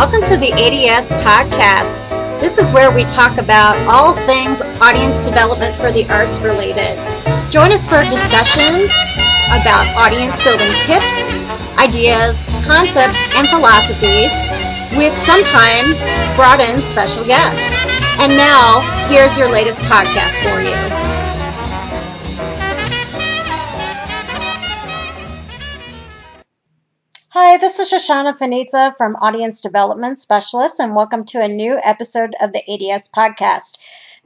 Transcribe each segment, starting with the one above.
Welcome to the ADS podcast. This is where we talk about all things audience development for the arts related. Join us for discussions about audience building tips, ideas, concepts, and philosophies with sometimes brought in special guests. And now, here's your latest podcast for you. Hi, this is Shoshana Fanizza from Audience Development Specialist, and welcome to a new episode of the ADS podcast.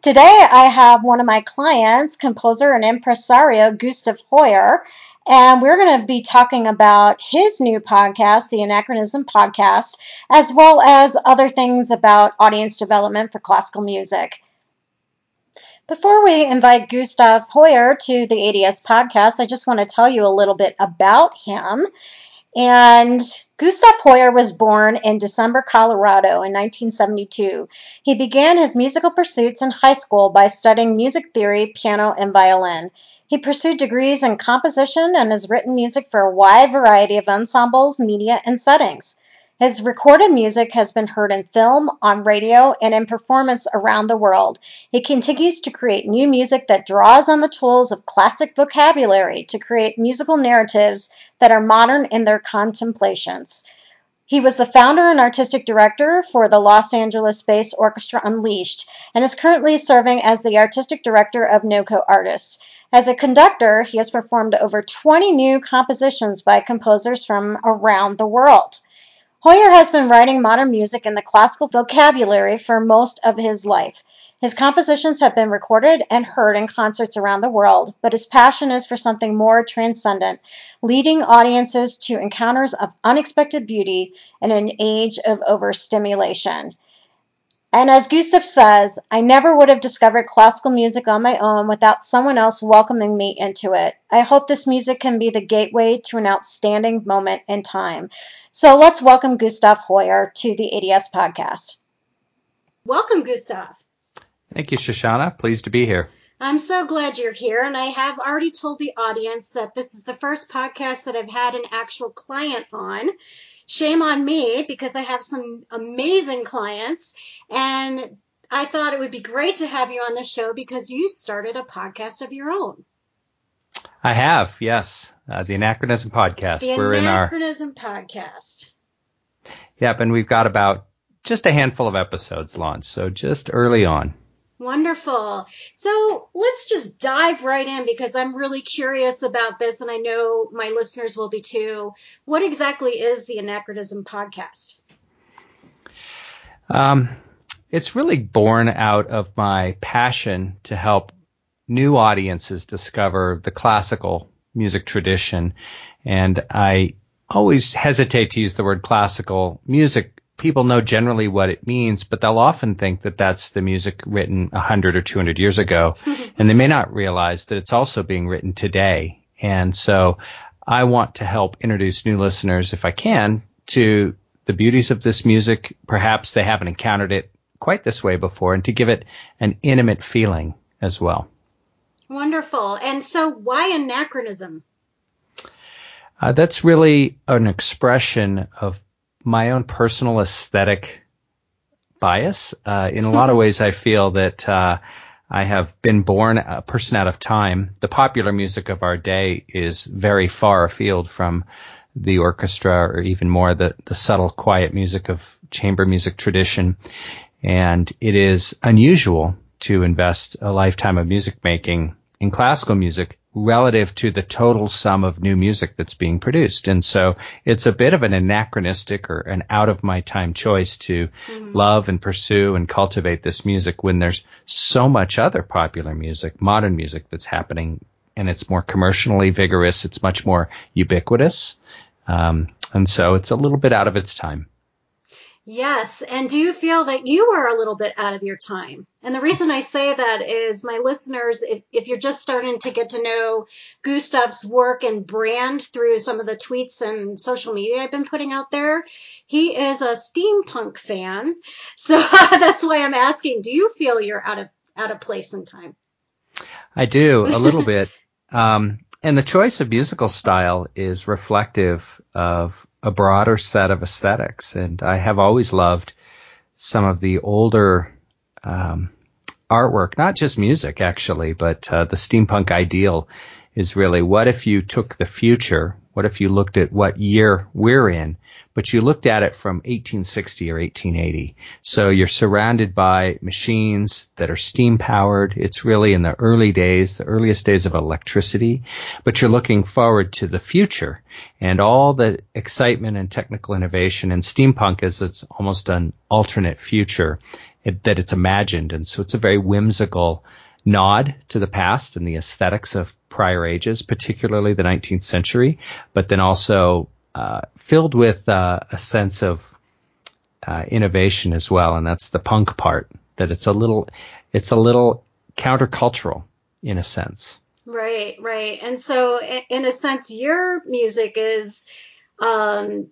Today, I have one of my clients, composer and impresario Gustav Hoyer, and we're going to be talking about his new podcast, the Anachronism Podcast, as well as other things about audience development for classical music. Before we invite Gustav Hoyer to the ADS podcast, I just want to tell you a little bit about him. And Gustav Hoyer was born in Denver, Colorado in 1972. He began his musical pursuits in high school by studying music theory, piano, and violin. He pursued degrees in composition and has written music for a wide variety of ensembles, media, and settings. His recorded music has been heard in film, on radio, and in performance around the world. He continues to create new music that draws on the tools of classic vocabulary to create musical narratives that are modern in their contemplations. He was the founder and artistic director for the Los Angeles based Orchestra Unleashed and is currently serving as the artistic director of NOCO Artists. As a conductor, he has performed over 20 new compositions by composers from around the world. Hoyer has been writing modern music in the classical vocabulary for most of his life. His compositions have been recorded and heard in concerts around the world, but his passion is for something more transcendent, leading audiences to encounters of unexpected beauty in an age of overstimulation. And as Gustav says, I never would have discovered classical music on my own without someone else welcoming me into it. I hope this music can be the gateway to an outstanding moment in time. So let's welcome Gustav Hoyer to the ADS podcast. Welcome, Gustav. Thank you, Shoshana. Pleased to be here. I'm so glad you're here, and I have already told the audience that this is the first podcast that I've had an actual client on. Shame on me because I have some amazing clients, and I thought it would be great to have you on the show because you started a podcast of your own. I have, yes. Uh, the Anachronism podcast. The We're Anachronism in our podcast. Yep, and we've got about just a handful of episodes launched, so just early on. Wonderful. So let's just dive right in because I'm really curious about this, and I know my listeners will be too. What exactly is the Anachronism podcast? Um, it's really born out of my passion to help new audiences discover the classical music tradition. And I always hesitate to use the word classical music. People know generally what it means, but they'll often think that that's the music written 100 or 200 years ago. and they may not realize that it's also being written today. And so I want to help introduce new listeners, if I can, to the beauties of this music. Perhaps they haven't encountered it quite this way before and to give it an intimate feeling as well. Wonderful. And so, why anachronism? Uh, that's really an expression of my own personal aesthetic bias. Uh, in a lot of ways, I feel that uh, I have been born a person out of time. The popular music of our day is very far afield from the orchestra or even more the, the subtle, quiet music of chamber music tradition. And it is unusual to invest a lifetime of music making in classical music relative to the total sum of new music that's being produced. And so it's a bit of an anachronistic or an out of my time choice to mm-hmm. love and pursue and cultivate this music when there's so much other popular music, modern music that's happening and it's more commercially vigorous. It's much more ubiquitous. Um, and so it's a little bit out of its time. Yes. And do you feel that you are a little bit out of your time? And the reason I say that is my listeners, if, if you're just starting to get to know Gustav's work and brand through some of the tweets and social media I've been putting out there, he is a steampunk fan. So that's why I'm asking, do you feel you're out of, out of place in time? I do a little bit. Um, and the choice of musical style is reflective of a broader set of aesthetics. And I have always loved some of the older um, artwork, not just music actually, but uh, the steampunk ideal is really what if you took the future? What if you looked at what year we're in, but you looked at it from 1860 or 1880? So you're surrounded by machines that are steam powered. It's really in the early days, the earliest days of electricity, but you're looking forward to the future and all the excitement and technical innovation and steampunk is it's almost an alternate future that it's imagined. And so it's a very whimsical nod to the past and the aesthetics of prior ages, particularly the 19th century, but then also uh, filled with uh, a sense of uh, innovation as well, and that's the punk part. That it's a little, it's a little countercultural in a sense. Right, right, and so in a sense, your music is um,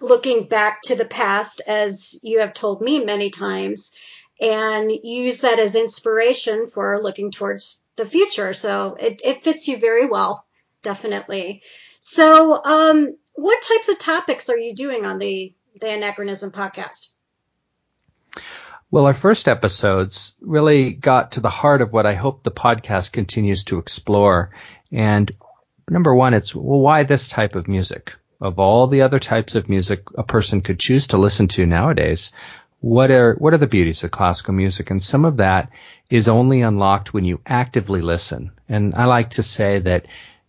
looking back to the past, as you have told me many times, and use that as inspiration for looking towards the future. So it, it fits you very well, definitely. So, um, what types of topics are you doing on the, the Anachronism podcast? Well, our first episodes really got to the heart of what I hope the podcast continues to explore. And number one, it's, well, why this type of music? Of all the other types of music a person could choose to listen to nowadays, what are what are the beauties of classical music and some of that is only unlocked when you actively listen and i like to say that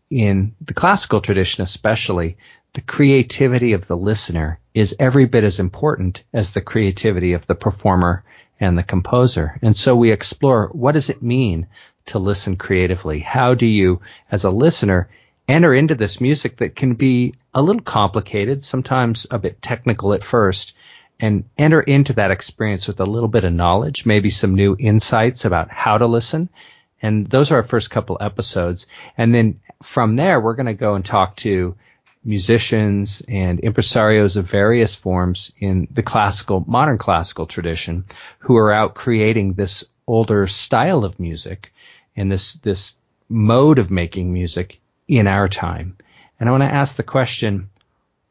in the classical tradition especially the creativity of the listener is every bit as important as the creativity of the performer and the composer and so we explore what does it mean to listen creatively how do you as a listener enter into this music that can be a little complicated sometimes a bit technical at first and enter into that experience with a little bit of knowledge, maybe some new insights about how to listen. And those are our first couple episodes. And then from there, we're going to go and talk to musicians and impresarios of various forms in the classical, modern classical tradition who are out creating this older style of music and this, this mode of making music in our time. And I want to ask the question,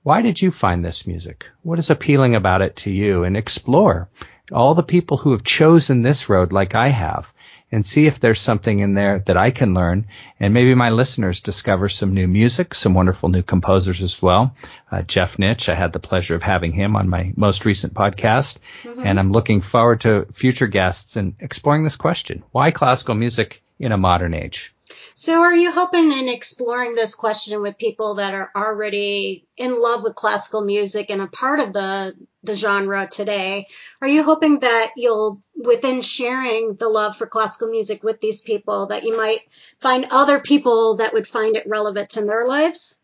why did you find this music? What is appealing about it to you? And explore all the people who have chosen this road like I have and see if there's something in there that I can learn. And maybe my listeners discover some new music, some wonderful new composers as well. Uh, Jeff Nytch, I had the pleasure of having him on my most recent podcast. Mm-hmm. And I'm looking forward to future guests and exploring this question. Why classical music in a modern age? So, are you hoping in exploring this question with people that are already in love with classical music and a part of the the genre today? Are you hoping that you'll, within sharing the love for classical music with these people, that you might find other people that would find it relevant in their lives?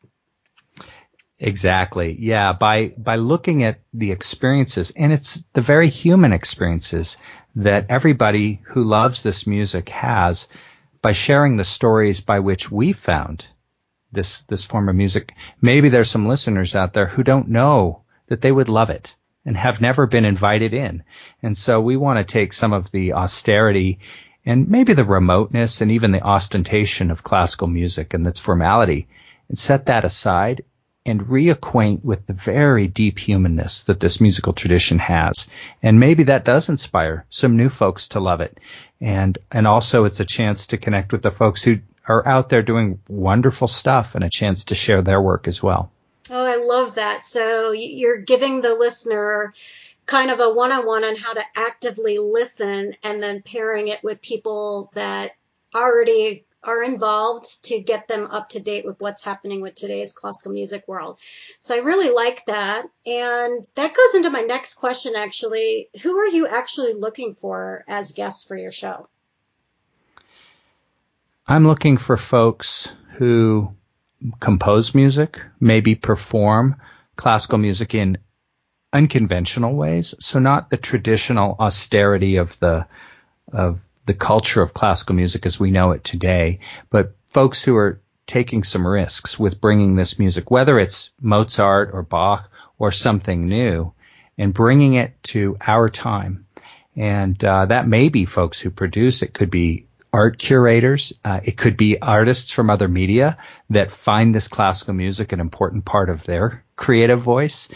Exactly. Yeah. By, by looking at the experiences and it's the very human experiences that everybody who loves this music has, by sharing the stories by which we found this this form of music, maybe there's some listeners out there who don't know that they would love it and have never been invited in. And so we want to take some of the austerity and maybe the remoteness and even the ostentation of classical music and its formality and set that aside and reacquaint with the very deep humanness that this musical tradition has. And maybe that does inspire some new folks to love it. And, and also it's a chance to connect with the folks who are out there doing wonderful stuff and a chance to share their work as well. Oh, I love that. So you're giving the listener kind of a one-on-one on how to actively listen and then pairing it with people that already are involved to get them up to date with what's happening with today's classical music world. So I really like that. And that goes into my next question actually. Who are you actually looking for as guests for your show? I'm looking for folks who compose music, maybe perform classical music in unconventional ways. So not the traditional austerity of the of the culture of classical music as we know it today, but folks who are taking some risks with bringing this music, whether it's Mozart or Bach or something new, and bringing it to our time. And uh, that may be folks who produce. It could be art curators. Uh, it could be artists from other media that find this classical music an important part of their creative voice.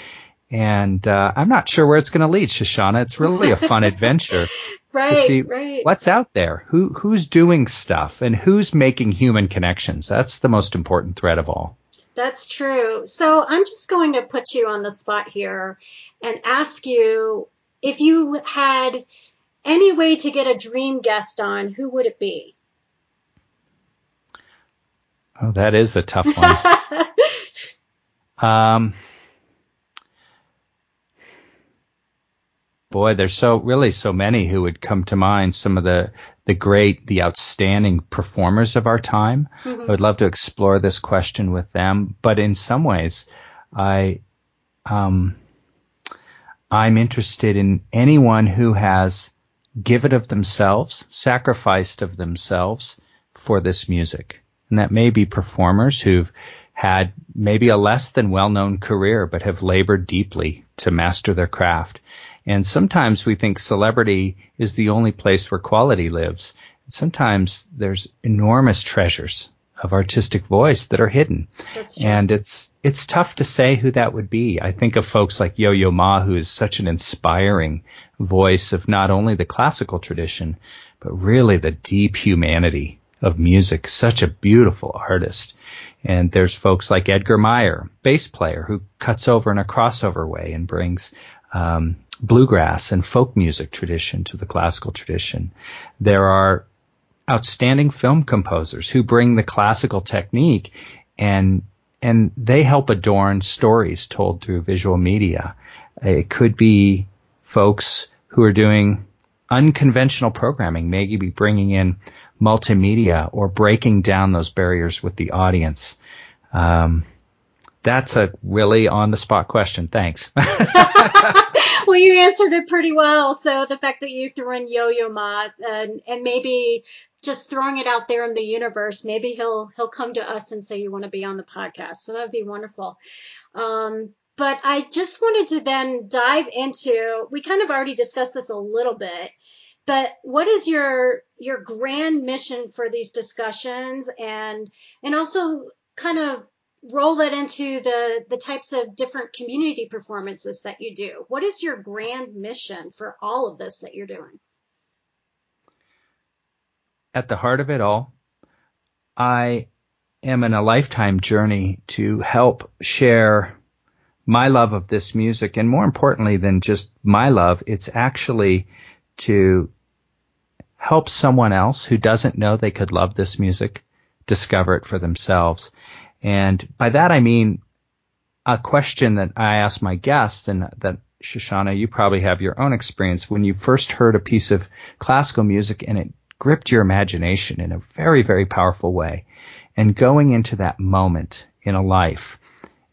And uh, I'm not sure where it's going to lead, Shoshana. It's really a fun adventure right, to see right. what's out there, who who's doing stuff, and who's making human connections. That's the most important thread of all. That's true. So I'm just going to put you on the spot here and ask you if you had any way to get a dream guest on, who would it be? Oh, that is a tough one. um, boy, there's so really so many who would come to mind. Some of the the great, the outstanding performers of our time. Mm-hmm. I would love to explore this question with them. But in some ways, I um, I'm interested in anyone who has given of themselves, sacrificed of themselves for this music. And that may be performers who've had maybe a less than well known career, but have labored deeply to master their craft. And sometimes we think celebrity is the only place where quality lives. Sometimes there's enormous treasures of artistic voice that are hidden. And it's it's tough to say who that would be. I think of folks like Yo-Yo Ma, who is such an inspiring voice of not only the classical tradition, but really the deep humanity of music. Such a beautiful artist. And there's folks like Edgar Meyer, bass player, who cuts over in a crossover way and brings um, bluegrass and folk music tradition to the classical tradition. There are outstanding film composers who bring the classical technique and and they help adorn stories told through visual media. It could be folks who are doing unconventional programming, maybe bringing in multimedia or breaking down those barriers with the audience. Um, that's a really on the spot question. Thanks. well, you answered it pretty well. So the fact that you threw in Yo-Yo Ma and, and maybe just throwing it out there in the universe, maybe he'll he'll come to us and say you want to be on the podcast. So that would be wonderful. Um, but I just wanted to then dive into. We kind of already discussed this a little bit, but what is your your grand mission for these discussions, and and also kind of roll it into the the types of different community performances that you do. What is your grand mission for all of this that you're doing? At the heart of it all, I am in a lifetime journey to help share my love of this music and more importantly than just my love, it's actually to help someone else who doesn't know they could love this music discover it for themselves. And by that I mean a question that I ask my guests and that Shoshana, you probably have your own experience when you first heard a piece of classical music and it gripped your imagination in a very, very powerful way. And going into that moment in a life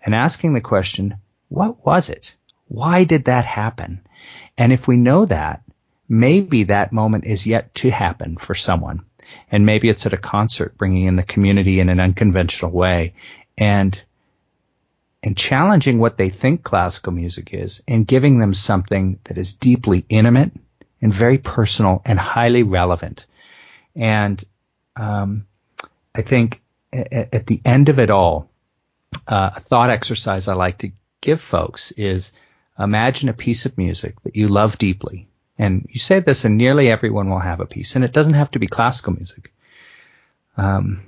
and asking the question, what was it? Why did that happen? And if we know that, maybe that moment is yet to happen for someone and maybe it's at a concert bringing in the community in an unconventional way and and challenging what they think classical music is and giving them something that is deeply intimate and very personal and highly relevant. And um, I think at, at, the end of it all, uh, a thought exercise I like to give folks is imagine a piece of music that you love deeply and you say this, and nearly everyone will have a piece, and it doesn't have to be classical music. Um,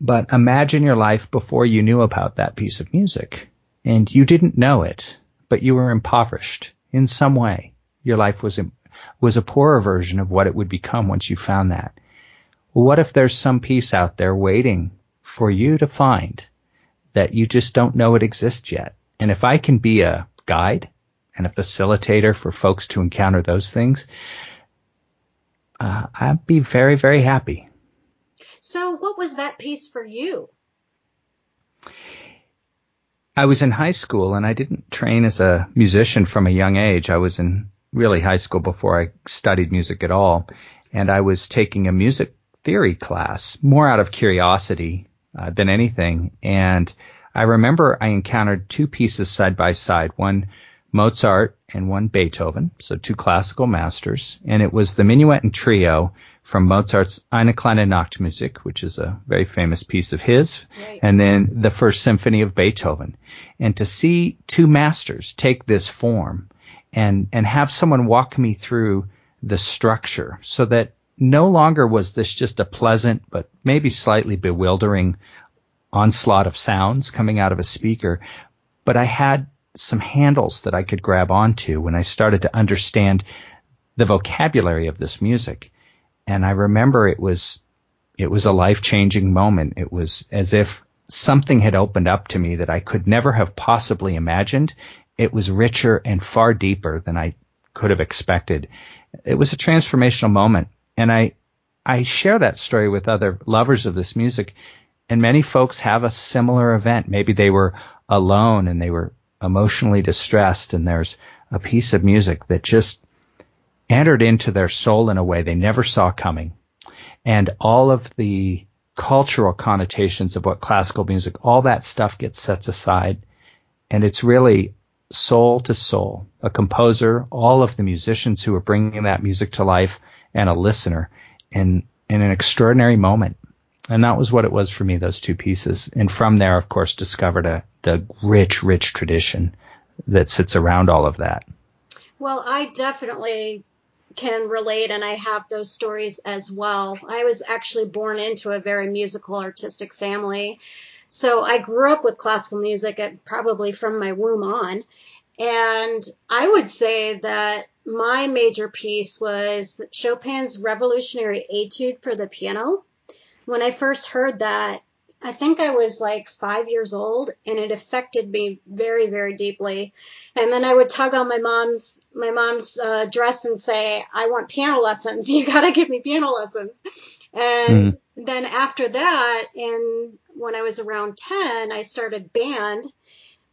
but imagine your life before you knew about that piece of music, and you didn't know it, but you were impoverished in some way. Your life was was a poorer version of what it would become once you found that. What if there's some piece out there waiting for you to find that you just don't know it exists yet? And if I can be a guide and a facilitator for folks to encounter those things, uh, I'd be very, very happy. So, what was that piece for you? I was in high school and I didn't train as a musician from a young age. I was in really high school before I studied music at all. And I was taking a music theory class more out of curiosity uh, than anything. And I remember I encountered two pieces side by side. One Mozart and one Beethoven, so two classical masters, and it was the minuet and trio from Mozart's Eine kleine Nachtmusik, which is a very famous piece of his, right. and then the first symphony of Beethoven. And to see two masters take this form and and have someone walk me through the structure so that no longer was this just a pleasant but maybe slightly bewildering onslaught of sounds coming out of a speaker, but I had some handles that I could grab onto when I started to understand the vocabulary of this music. And I remember it was it was a life-changing moment. It was as if something had opened up to me that I could never have possibly imagined. It was richer and far deeper than I could have expected. It was a transformational moment. And I I share that story with other lovers of this music and many folks have a similar event. Maybe they were alone and they were emotionally distressed and there's a piece of music that just entered into their soul in a way they never saw coming. And all of the cultural connotations of what classical music, all that stuff gets set aside. And it's really soul to soul, a composer, all of the musicians who are bringing that music to life and a listener in, in an extraordinary moment. And that was what it was for me, those two pieces. And from there, of course, discovered a, the rich, rich tradition that sits around all of that. Well, I definitely can relate and I have those stories as well. I was actually born into a very musical artistic family. So I grew up with classical music at, probably from my womb on. And I would say that my major piece was Chopin's Revolutionary Etude for the piano when I first heard that, I think I was like five years old and it affected me very, very deeply. And then I would tug on my mom's, my mom's uh, dress and say, I want piano lessons. You got to give me piano lessons. And mm. then after that, and when I was around 10, I started band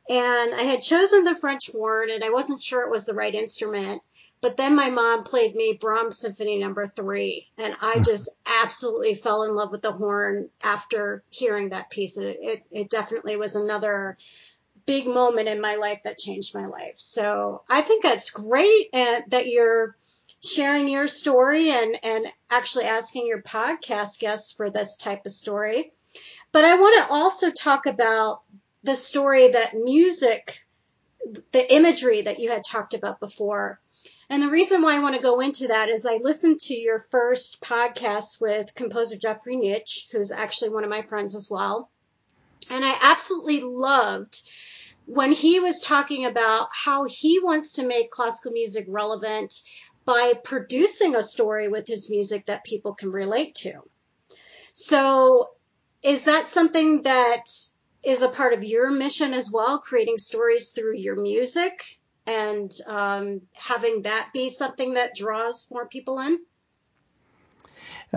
and I had chosen the French horn and I wasn't sure it was the right instrument. But then my mom played me Brahms Symphony Number Three, and I hmm. just absolutely fell in love with the horn after hearing that piece. It, it, it definitely was another big moment in my life that changed my life. So I think that's great, and that you're sharing your story and and actually asking your podcast guests for this type of story. But I want to also talk about the story that music, the imagery that you had talked about before and the reason why I want to go into that is I listened to your first podcast with composer Jeffrey Nytch, who's actually one of my friends as well. And I absolutely loved when he was talking about how he wants to make classical music relevant by producing a story with his music that people can relate to. So is that something that is a part of your mission as well, creating stories through your music? And um, having that be something that draws more people in?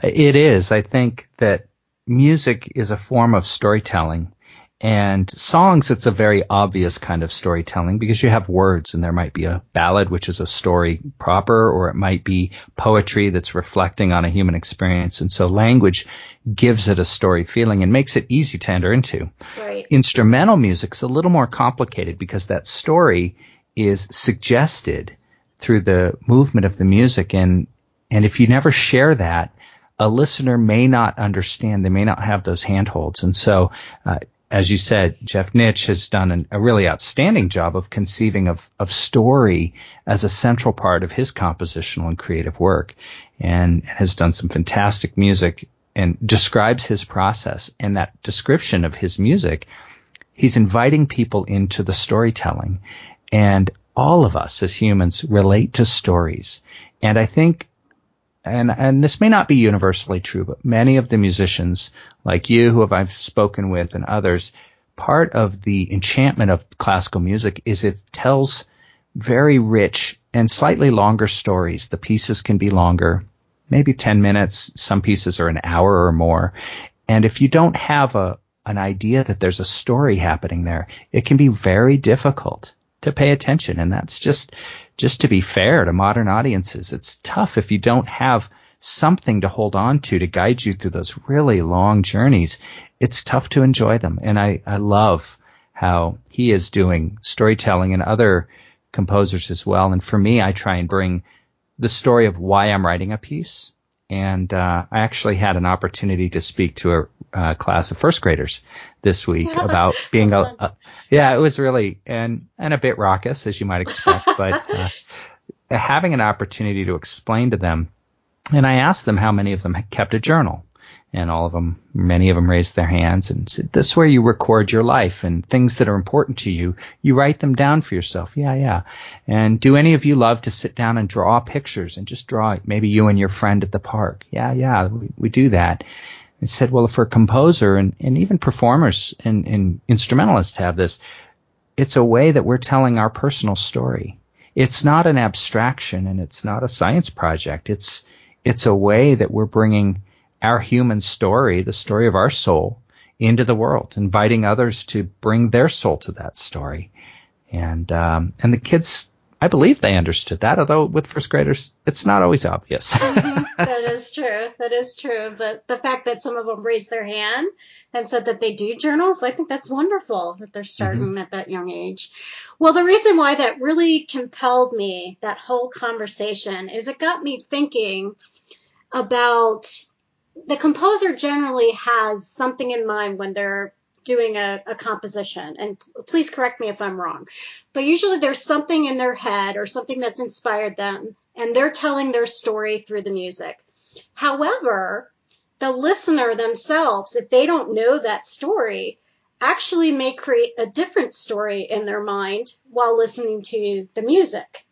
It is. I think that music is a form of storytelling. And songs, it's a very obvious kind of storytelling because you have words and there might be a ballad, which is a story proper, or it might be poetry that's reflecting on a human experience. And so language gives it a story feeling and makes it easy to enter into. Right. Instrumental music's a little more complicated because that story is suggested through the movement of the music. And and if you never share that a listener may not understand. They may not have those handholds. And so uh, as you said jeff Nytch has done an, a really outstanding job of conceiving of, of story as a central part of his compositional and creative work and has done some fantastic music and describes his process. And that description of his music he's inviting people into the storytelling and all of us as humans relate to stories. And I think, and, and this may not be universally true, but many of the musicians like you who have I've spoken with and others, part of the enchantment of classical music is it tells very rich and slightly longer stories. The pieces can be longer, maybe 10 minutes. Some pieces are an hour or more. And if you don't have a, an idea that there's a story happening there, it can be very difficult to pay attention. And that's just, just to be fair to modern audiences. It's tough if you don't have something to hold on to to guide you through those really long journeys. It's tough to enjoy them. And I, I love how he is doing storytelling and other composers as well. And for me, I try and bring the story of why I'm writing a piece. And uh, I actually had an opportunity to speak to a, a class of first graders this week about being a, a, yeah, it was really and and a bit raucous as you might expect, but uh, having an opportunity to explain to them, and I asked them how many of them kept a journal, and all of them, many of them raised their hands and said, this is where you record your life and things that are important to you. You write them down for yourself. Yeah, yeah. And do any of you love to sit down and draw pictures and just draw maybe you and your friend at the park? Yeah, yeah, we, we do that. And said, well, for a composer and, and even performers and, and instrumentalists have this, it's a way that we're telling our personal story. It's not an abstraction and it's not a science project. It's, it's a way that we're bringing our human story, the story of our soul, into the world, inviting others to bring their soul to that story. And um, and the kids, I believe they understood that, although with first graders, it's not always obvious. mm-hmm. That is true. That is true. But the fact that some of them raised their hand and said that they do journals, I think that's wonderful that they're starting mm-hmm. at that young age. Well, the reason why that really compelled me, that whole conversation, is it got me thinking about the composer generally has something in mind when they're doing a, a, composition. And please correct me if I'm wrong. But usually there's something in their head or something that's inspired them, and they're telling their story through the music. However, the listener themselves, if they don't know that story, actually may create a different story in their mind while listening to the music.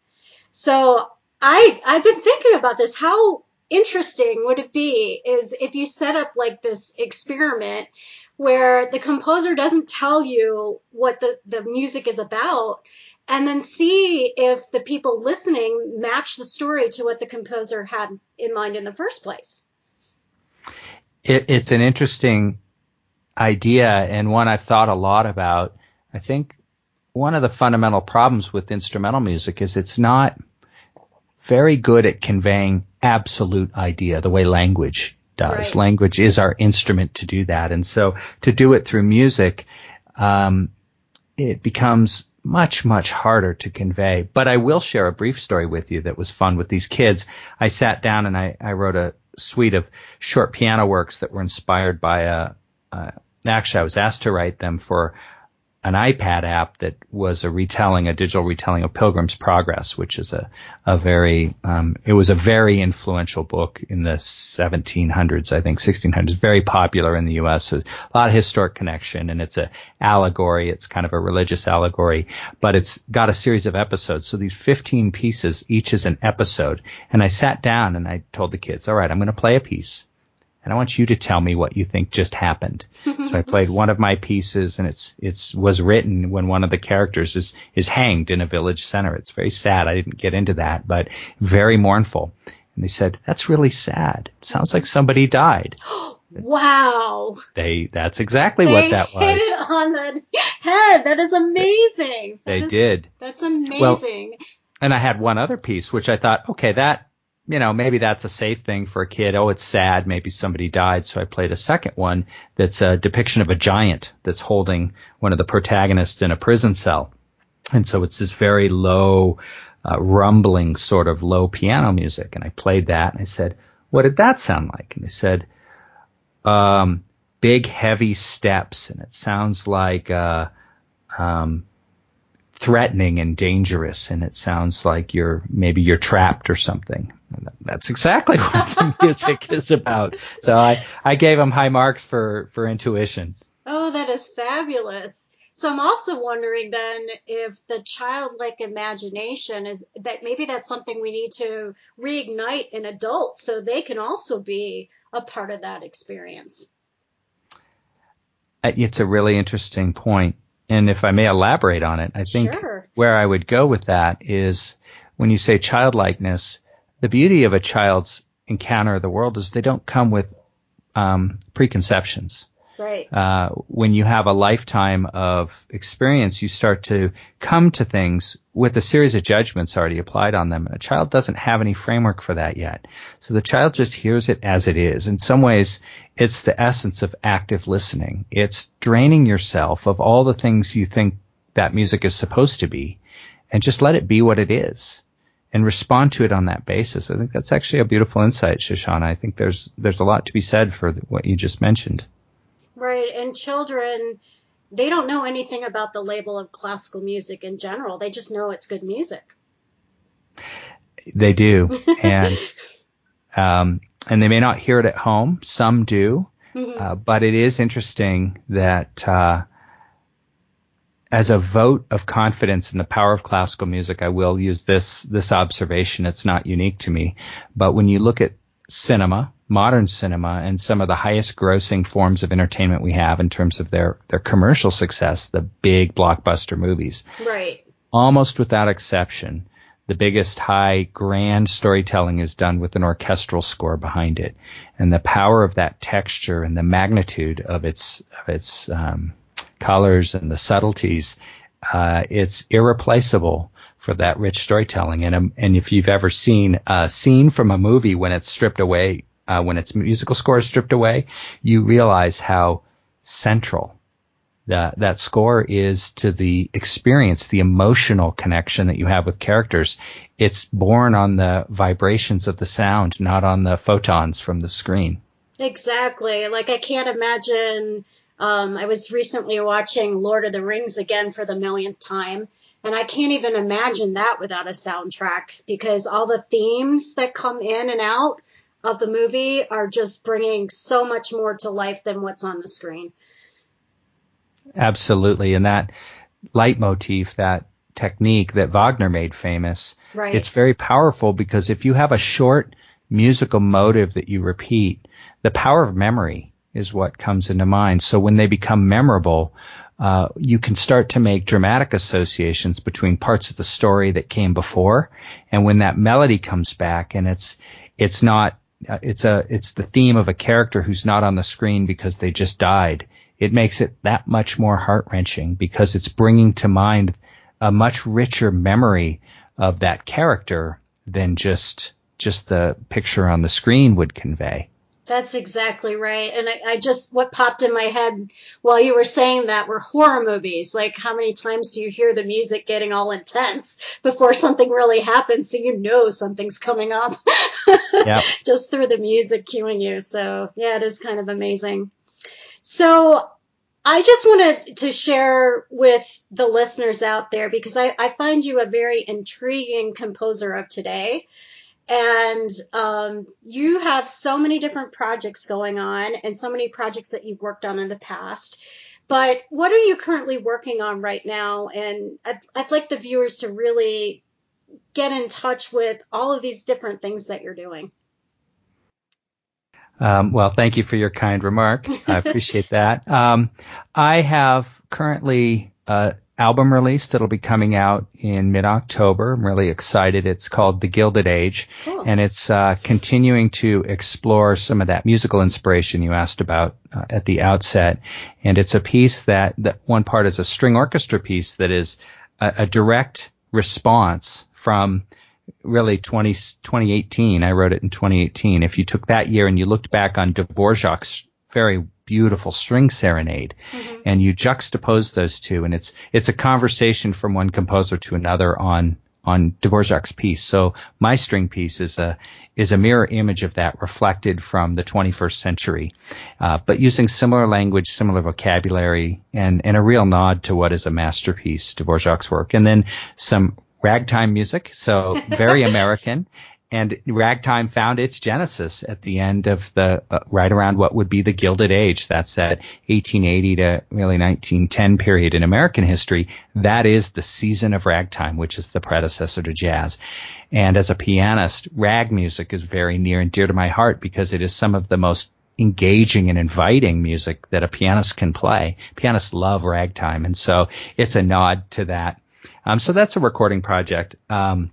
So I, I've been thinking about this. How interesting would it be is if you set up like this experiment where the composer doesn't tell you what the, the music is about and then see if the people listening match the story to what the composer had in mind in the first place. It, it's an interesting idea and one I've thought a lot about. I think one of the fundamental problems with instrumental music is it's not very good at conveying absolute idea, the way language does. Right. Language is our instrument to do that. And so to do it through music, um, it becomes much, much harder to convey. But I will share a brief story with you that was fun with these kids. I sat down and I, I wrote a suite of short piano works that were inspired by a, a actually I was asked to write them for an iPad app that was a retelling, a digital retelling of Pilgrim's Progress, which is a, a very, um, it was a very influential book in the 1700s, I think 1600s, very popular in the U.S. So a lot of historic connection, and it's a allegory. It's kind of a religious allegory, but it's got a series of episodes. So these 15 pieces, each is an episode. And I sat down and I told the kids, all right, I'm going to play a piece and I want you to tell me what you think just happened. so I played one of my pieces and it's, it's, was written when one of the characters is, is hanged in a village center. It's very sad. I didn't get into that, but very mournful. And they said, that's really sad. It sounds like somebody died. wow. They, that's exactly they what that was. Hit it on the head. That is amazing. They that is, did. That's amazing. Well, and I had one other piece, which I thought, okay, that, you know, maybe that's a safe thing for a kid. Oh, it's sad. Maybe somebody died. So I played a second one that's a depiction of a giant that's holding one of the protagonists in a prison cell. And so it's this very low, uh, rumbling sort of low piano music. And I played that and I said, what did that sound like? And they said, um, big heavy steps. And it sounds like, uh, um, threatening and dangerous and it sounds like you're maybe you're trapped or something. That's exactly what the music is about. So i i gave him high marks for for intuition. Oh that is fabulous. So i'm also wondering then if the childlike imagination is that maybe that's something we need to reignite in adults so they can also be a part of that experience. Uh, it's a really interesting point and if I may elaborate on it, I think sure. where I would go with that is when you say childlikeness, the beauty of a child's encounter of the world is they don't come with um, preconceptions. Right. Uh, when you have a lifetime of experience, you start to come to things with a series of judgments already applied on them. And a child doesn't have any framework for that yet. So the child just hears it as it is. In some ways, it's the essence of active listening. It's draining yourself of all the things you think that music is supposed to be and just let it be what it is and respond to it on that basis. I think that's actually a beautiful insight, Shoshana. I think there's there's a lot to be said for what you just mentioned. Right, and children they don't know anything about the label of classical music in general. They just know it's good music. They do, and um, and they may not hear it at home. Some do, mm-hmm. uh, but it is interesting that uh, as a vote of confidence in the power of classical music, I will use this this observation. It's not unique to me, but when you look at cinema, modern cinema, and some of the highest grossing forms of entertainment we have in terms of their their commercial success, the big blockbuster movies, right? Almost without exception, the biggest high grand storytelling is done with an orchestral score behind it, and the power of that texture and the magnitude of its of its um, colors and the subtleties, uh, it's irreplaceable for that rich storytelling. And um, and if you've ever seen a scene from a movie when it's stripped away, uh, when its musical score is stripped away, you realize how central that that score is to the experience, the emotional connection that you have with characters. It's born on the vibrations of the sound, not on the photons from the screen. Exactly. Like I can't imagine um, I was recently watching Lord of the Rings again for the millionth time, and I can't even imagine that without a soundtrack because all the themes that come in and out of the movie are just bringing so much more to life than what's on the screen. Absolutely. And that leitmotif, that technique that Wagner made famous, right. it's very powerful because if you have a short musical motive that you repeat, the power of memory is what comes into mind. So when they become memorable, uh, you can start to make dramatic associations between parts of the story that came before, and when that melody comes back, and it's it's not Uh, it's a it's the theme of a character who's not on the screen because they just died. It makes it that much more heart wrenching because it's bringing to mind a much richer memory of that character than just just the picture on the screen would convey. That's exactly right. And I, I, just, what popped in my head while you were saying that were horror movies. Like, how many times do you hear the music getting all intense before something really happens so you know something's coming up? Yep. just through the music cueing you. So, yeah, it is kind of amazing. So, I just wanted to share with the listeners out there because I, I find you a very intriguing composer of today and um, you have so many different projects going on and so many projects that you've worked on in the past but what are you currently working on right now and I'd, I'd like the viewers to really get in touch with all of these different things that you're doing um, well, thank you for your kind remark. I appreciate that. Um, I have currently uh, album release that'll be coming out in mid October. I'm really excited. It's called The Gilded Age, cool. and it's uh, continuing to explore some of that musical inspiration you asked about uh, at the outset. And it's a piece that that one part is a string orchestra piece that is a, a direct response from really 20, 2018. I wrote it in 2018. If you took that year and you looked back on Dvorak's very beautiful string serenade mm-hmm. and you juxtapose those two and it's it's a conversation from one composer to another on on Dvorak's piece. So my string piece is a is a mirror image of that reflected from the 21st century, uh, but using similar language, similar vocabulary, and and a real nod to what is a masterpiece, Dvorak's work, and then some ragtime music. So very American and ragtime found its genesis at the end of the uh, right around what would be the Gilded Age. That's that 1880 to really 1910 period in American history. That is the season of ragtime, which is the predecessor to jazz. And as a pianist, rag music is very near and dear to my heart because it is some of the most engaging and inviting music that a pianist can play. Pianists love ragtime, and so it's a nod to that. Um, so that's a recording project. Um,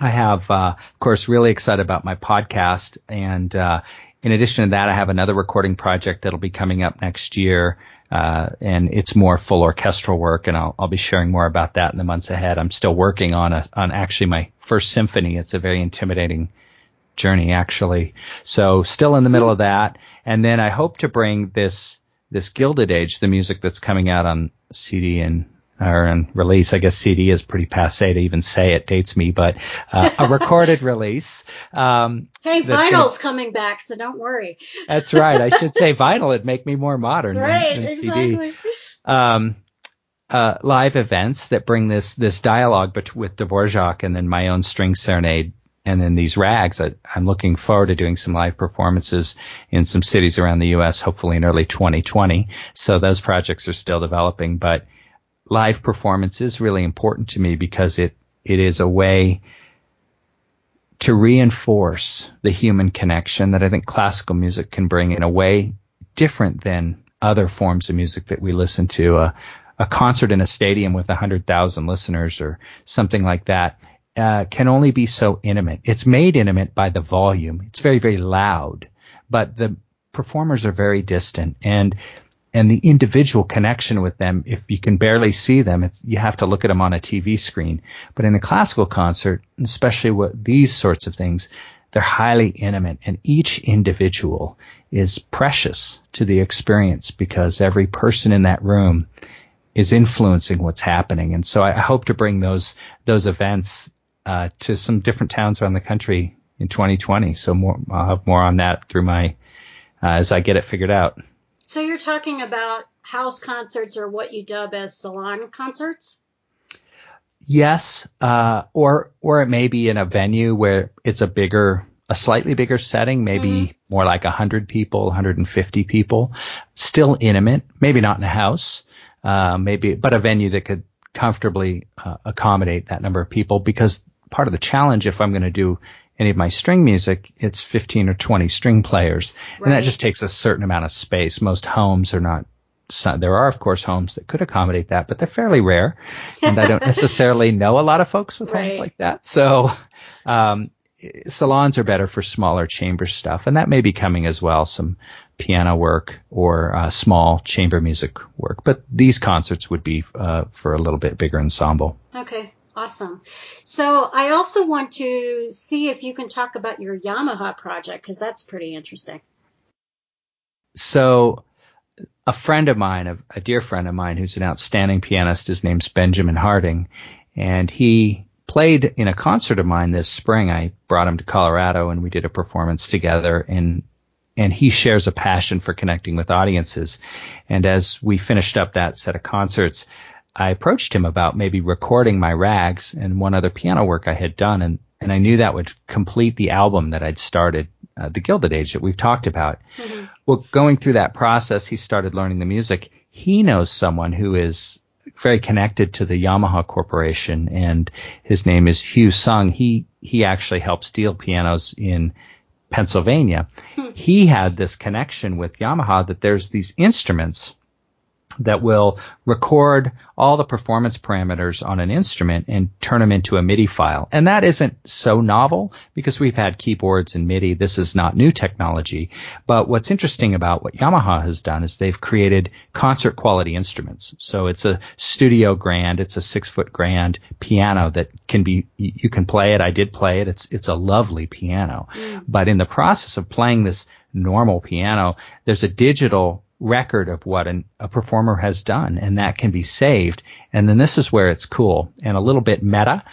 I have, uh, of course, really excited about my podcast. And uh, in addition to that, I have another recording project that'll be coming up next year. Uh, and it's more full orchestral work, and I'll, I'll be sharing more about that in the months ahead. I'm still working on a, on actually my first symphony. It's a very intimidating journey, actually. So still in the middle of that. And then I hope to bring this, this Gilded Age, the music that's coming out on CD and or in release. I guess CD is pretty passe to even say it dates me, but uh, a recorded release. Um, hey, vinyl's gonna, coming back, so don't worry. that's right. I should say vinyl It'd make me more modern right, than, than exactly. CD. Um, uh, live events that bring this this dialogue bet- with Dvorak and then my own string serenade and then these rags. I, am looking forward to doing some live performances in some cities around the U.S. Hopefully in early 2020. So those projects are still developing, but live performance is really important to me because it it is a way to reinforce the human connection that I think classical music can bring in a way different than other forms of music that we listen to. A, a concert in a stadium with 100,000 listeners or something like that uh, can only be so intimate. It's made intimate by the volume. It's very, very loud, but the performers are very distant and and the individual connection with them, if you can barely see them, you have to look at them on a TV screen. But in a classical concert, especially with these sorts of things, they're highly intimate and each individual is precious to the experience because every person in that room is influencing what's happening. And so I hope to bring those, those events uh, to some different towns around the country in 2020. So more, I'll have more on that through my uh, as I get it figured out. So you're talking about house concerts or what you dub as salon concerts? Yes, uh, or or it may be in a venue where it's a bigger, a slightly bigger setting, maybe mm-hmm. more like 100 people, 150 people, still intimate, maybe not in a house, uh, maybe, but a venue that could comfortably uh, accommodate that number of people because part of the challenge if I'm going to do any of my string music, it's 15 or 20 string players. Right. And that just takes a certain amount of space. Most homes are not, there are of course homes that could accommodate that, but they're fairly rare. And I don't necessarily know a lot of folks with right. homes like that. So, um, salons are better for smaller chamber stuff. And that may be coming as well. Some piano work or uh, small chamber music work. But these concerts would be uh, for a little bit bigger ensemble. Okay. Awesome. So I also want to see if you can talk about your Yamaha project because that's pretty interesting. So a friend of mine, a, a, dear friend of mine who's an outstanding pianist, his name's Benjamin Harding, and he played in a concert of mine this spring. I brought him to Colorado and we did a performance together and and he shares a passion for connecting with audiences. And as we finished up that set of concerts, I approached him about maybe recording my rags and one other piano work I had done, and and I knew that would complete the album that I'd started, uh, the Gilded Age that we've talked about. Mm-hmm. Well, going through that process, he started learning the music. He knows someone who is very connected to the Yamaha Corporation, and his name is Hugh Sung. He he actually helps steel pianos in Pennsylvania. Hmm. He had this connection with Yamaha that there's these instruments that will record all the performance parameters on an instrument and turn them into a MIDI file. And that isn't so novel because we've had keyboards and MIDI. This is not new technology. But what's interesting about what Yamaha has done is they've created concert quality instruments. So it's a studio grand, it's a six foot grand piano that can be, you can play it. I did play it. It's, it's a lovely piano. Mm. But in the process of playing this normal piano, there's a digital record of what an, a performer has done, and that can be saved. And then this is where it's cool and a little bit meta.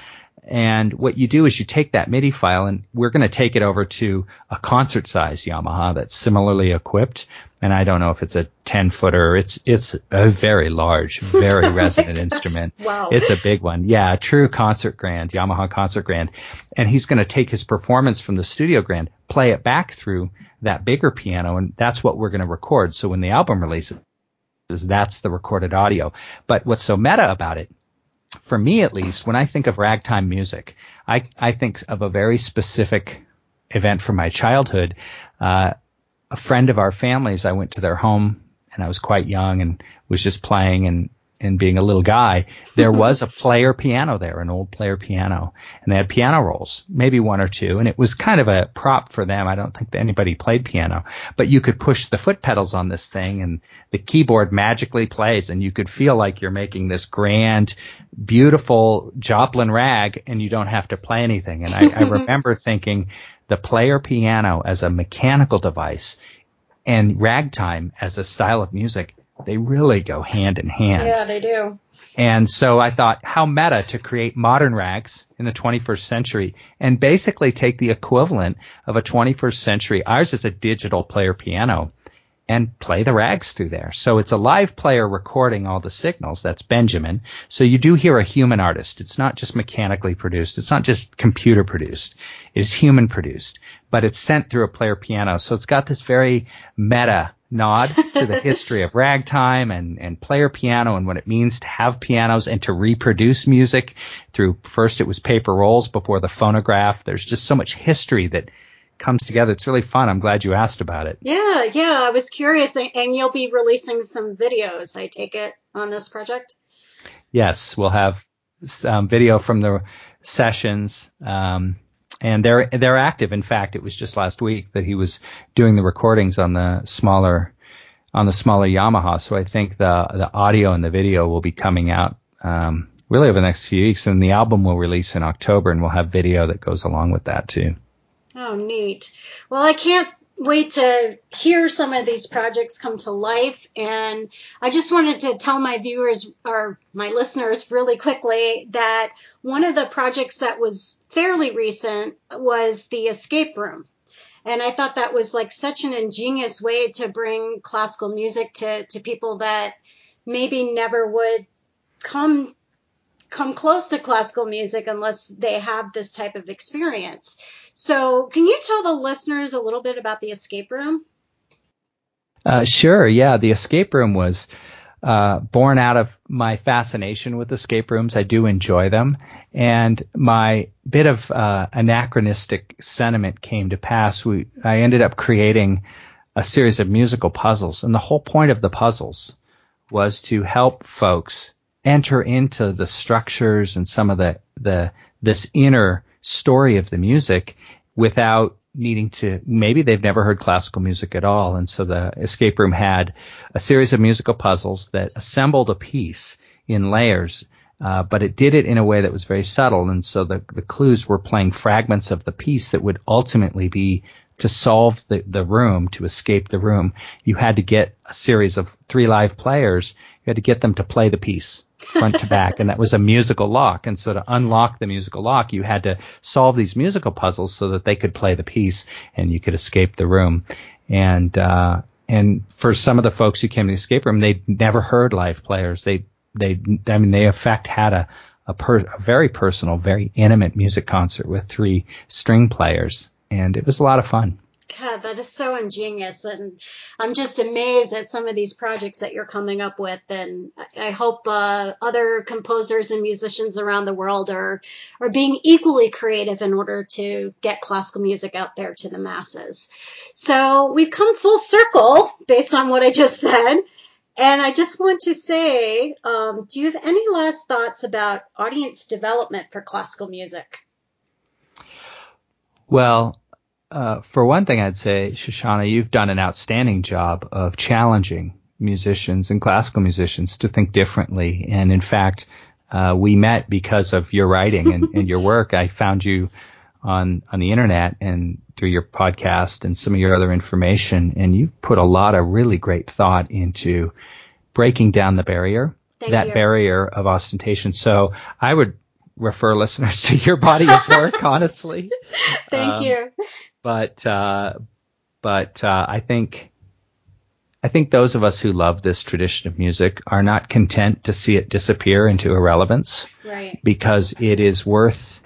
And what you do is you take that MIDI file and we're going to take it over to a concert size Yamaha that's similarly equipped. And I don't know if it's a 10 footer. It's, it's a very large, very oh resonant instrument. Wow. It's a big one. Yeah. A true concert grand, Yamaha concert grand. And he's going to take his performance from the studio grand, play it back through that bigger piano. And that's what we're going to record. So when the album releases, that's the recorded audio. But what's so meta about it for me at least, when I think of ragtime music, I, I think of a very specific event from my childhood. Uh, a friend of our family's, I went to their home and I was quite young and was just playing and and being a little guy, there was a player piano there, an old player piano, and they had piano rolls, maybe one or two, and it was kind of a prop for them. I don't think anybody played piano, but you could push the foot pedals on this thing, and the keyboard magically plays, and you could feel like you're making this grand, beautiful Joplin rag, and you don't have to play anything. And I, I remember thinking the player piano as a mechanical device and ragtime as a style of music they really go hand in hand. Yeah, they do. And so I thought, how meta to create modern rags in the 21st century and basically take the equivalent of a 21st century. Ours is a digital player piano and play the rags through there. So it's a live player recording all the signals. That's Benjamin. So you do hear a human artist. It's not just mechanically produced. It's not just computer produced. It's human produced, but it's sent through a player piano. So it's got this very meta nod to the history of ragtime and, and player piano and what it means to have pianos and to reproduce music through first it was paper rolls before the phonograph. There's just so much history that comes together. It's really fun. I'm glad you asked about it. Yeah, yeah. I was curious, and you'll be releasing some videos, I take it, on this project? Yes, we'll have some video from the sessions. Um, and they're they're active. In fact, it was just last week that he was doing the recordings on the smaller on the smaller Yamaha. So I think the the audio and the video will be coming out um, really over the next few weeks, and the album will release in October, and we'll have video that goes along with that too. Oh, neat. Well, I can't wait to hear some of these projects come to life. And I just wanted to tell my viewers or my listeners really quickly that one of the projects that was fairly recent was the escape room. And I thought that was like such an ingenious way to bring classical music to, to people that maybe never would come come close to classical music unless they have this type of experience. So, can you tell the listeners a little bit about the escape room? Uh, sure. Yeah, the escape room was uh, born out of my fascination with escape rooms. I do enjoy them, and my bit of uh, anachronistic sentiment came to pass. We I ended up creating a series of musical puzzles, and the whole point of the puzzles was to help folks enter into the structures and some of the the this inner story of the music without needing to maybe they've never heard classical music at all. And so the escape room had a series of musical puzzles that assembled a piece in layers uh, but it did it in a way that was very subtle. And so the, the clues were playing fragments of the piece that would ultimately be to solve the, the room to escape the room. You had to get a series of three live players. You had to get them to play the piece front to back, and that was a musical lock. And so to unlock the musical lock, you had to solve these musical puzzles so that they could play the piece and you could escape the room. And uh, and for some of the folks who came to the escape room, they'd never heard live players. They they I mean they in fact had a a, per, a very personal, very intimate music concert with three string players, and it was a lot of fun. God, that is so ingenious. And I'm just amazed at some of these projects that you're coming up with. And I hope uh, other composers and musicians around the world are, are being equally creative in order to get classical music out there to the masses. So we've come full circle based on what I just said. And I just want to say, um, do you have any last thoughts about audience development for classical music? Well, uh, for one thing, I'd say, Shoshana, you've done an outstanding job of challenging musicians and classical musicians to think differently. And in fact, uh, we met because of your writing and, and, your work. I found you on on the internet and through your podcast and some of your other information, and you've put a lot of really great thought into breaking down the barrier, Thank that you. barrier of ostentation. So I would refer listeners to your body of work, honestly. Thank Um, you. But uh, but uh, I think I think those of us who love this tradition of music are not content to see it disappear into irrelevance Right. because it is worth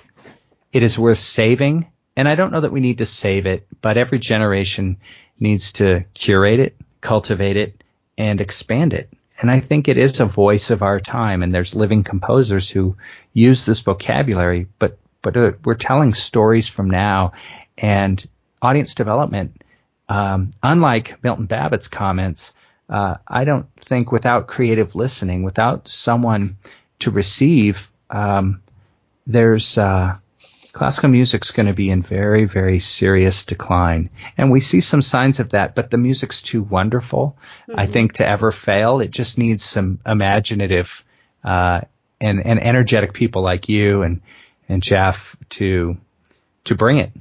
it is worth saving. And I don't know that we need to save it, but every generation needs to curate it, cultivate it, and expand it. And I think it is a voice of our time. And there's living composers who use this vocabulary, but but uh, we're telling stories from now, and audience development. Um, unlike Milton Babbitt's comments, uh, I don't think without creative listening, without someone to receive, um, there's uh, classical music's going to be in very, very serious decline, and we see some signs of that. But the music's too wonderful, I think, to ever fail. It just needs some imaginative uh, and and energetic people like you and and Jeff to to bring it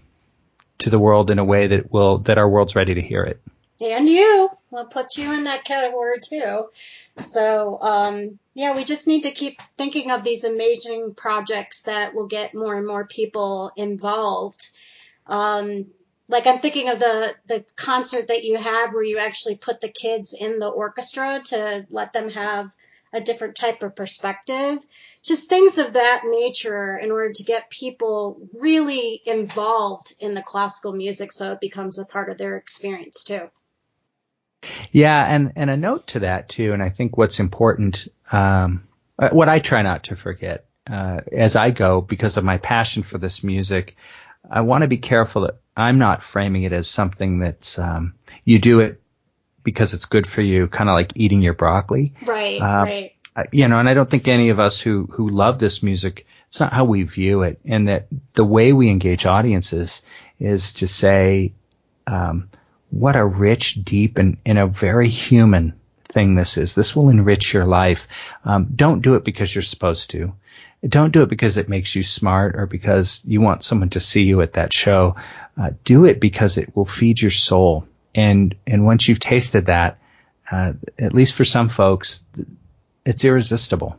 to the world in a way that will that our world's ready to hear it. And you. we'll put you in that category too. So, um, yeah, we just need to keep thinking of these amazing projects that will get more and more people involved. Um, like I'm thinking of the the concert that you had where you actually put the kids in the orchestra to let them have a different type of perspective. Just things of that nature in order to get people really involved in the classical music so it becomes a part of their experience too. Yeah, and, and a note to that too, and I think what's important, um, what I try not to forget uh, as I go because of my passion for this music, I want to be careful that I'm not framing it as something that's um, you do it because it's good for you, kind of like eating your broccoli. Right, um, right. You know, and I don't think any of us who who love this music, it's not how we view it, and that the way we engage audiences is to say, um, what a rich, deep, and, and a very human thing this is. This will enrich your life. Um, don't do it because you're supposed to. Don't do it because it makes you smart or because you want someone to see you at that show. Uh, do it because it will feed your soul. And and once you've tasted that, uh, at least for some folks, it's irresistible.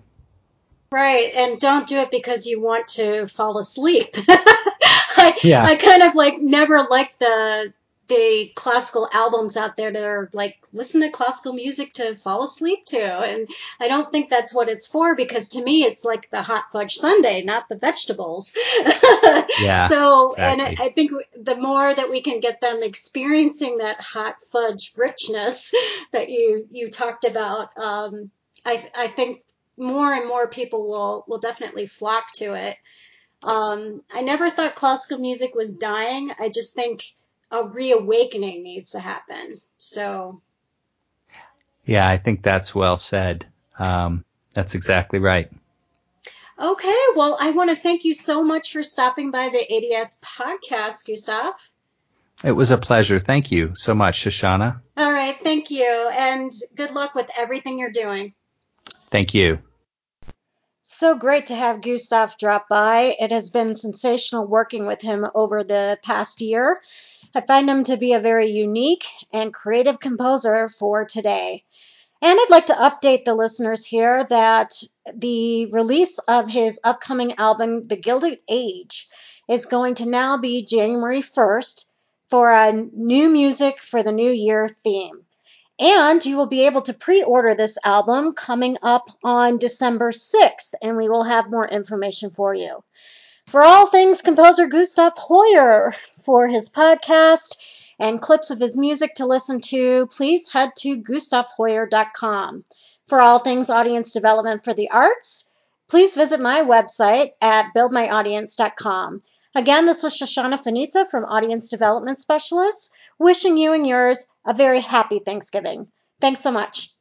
Right, and don't do it because you want to fall asleep. I, yeah. I kind of like never liked the the classical albums out there that are like listen to classical music to fall asleep to. And i don't think that's what it's for because to me it's like the hot fudge sundae not the vegetables. Yeah so exactly. and I, I think the more that we can get them experiencing that hot fudge richness that you you talked about um, i i think more and more people will will definitely flock to it. Um, i never thought classical music was dying. I just think a reawakening needs to happen. So, yeah, I think that's well said. Um, that's exactly right. Okay, well, I want to thank you so much for stopping by the ADS podcast, Gustav. It was a pleasure. Thank you so much, Shoshana. All right, thank you, and good luck with everything you're doing. Thank you. So great to have Gustav drop by. It has been sensational working with him over the past year. I find him to be a very unique and creative composer for today. And I'd like to update the listeners here that the release of his upcoming album, The Gilded Age, is going to now be January 1st for a new music for the new year theme. And you will be able to pre order this album coming up on December 6th, and we will have more information for you for all things composer Gustav Hoyer for his podcast and clips of his music to listen to, please head to gustavhoyer.com. For all things audience development for the arts, please visit my website at buildmyaudience.com. Again, this was Shoshana Fanizza from Audience Development Specialists, wishing you and yours a very happy Thanksgiving. Thanks so much.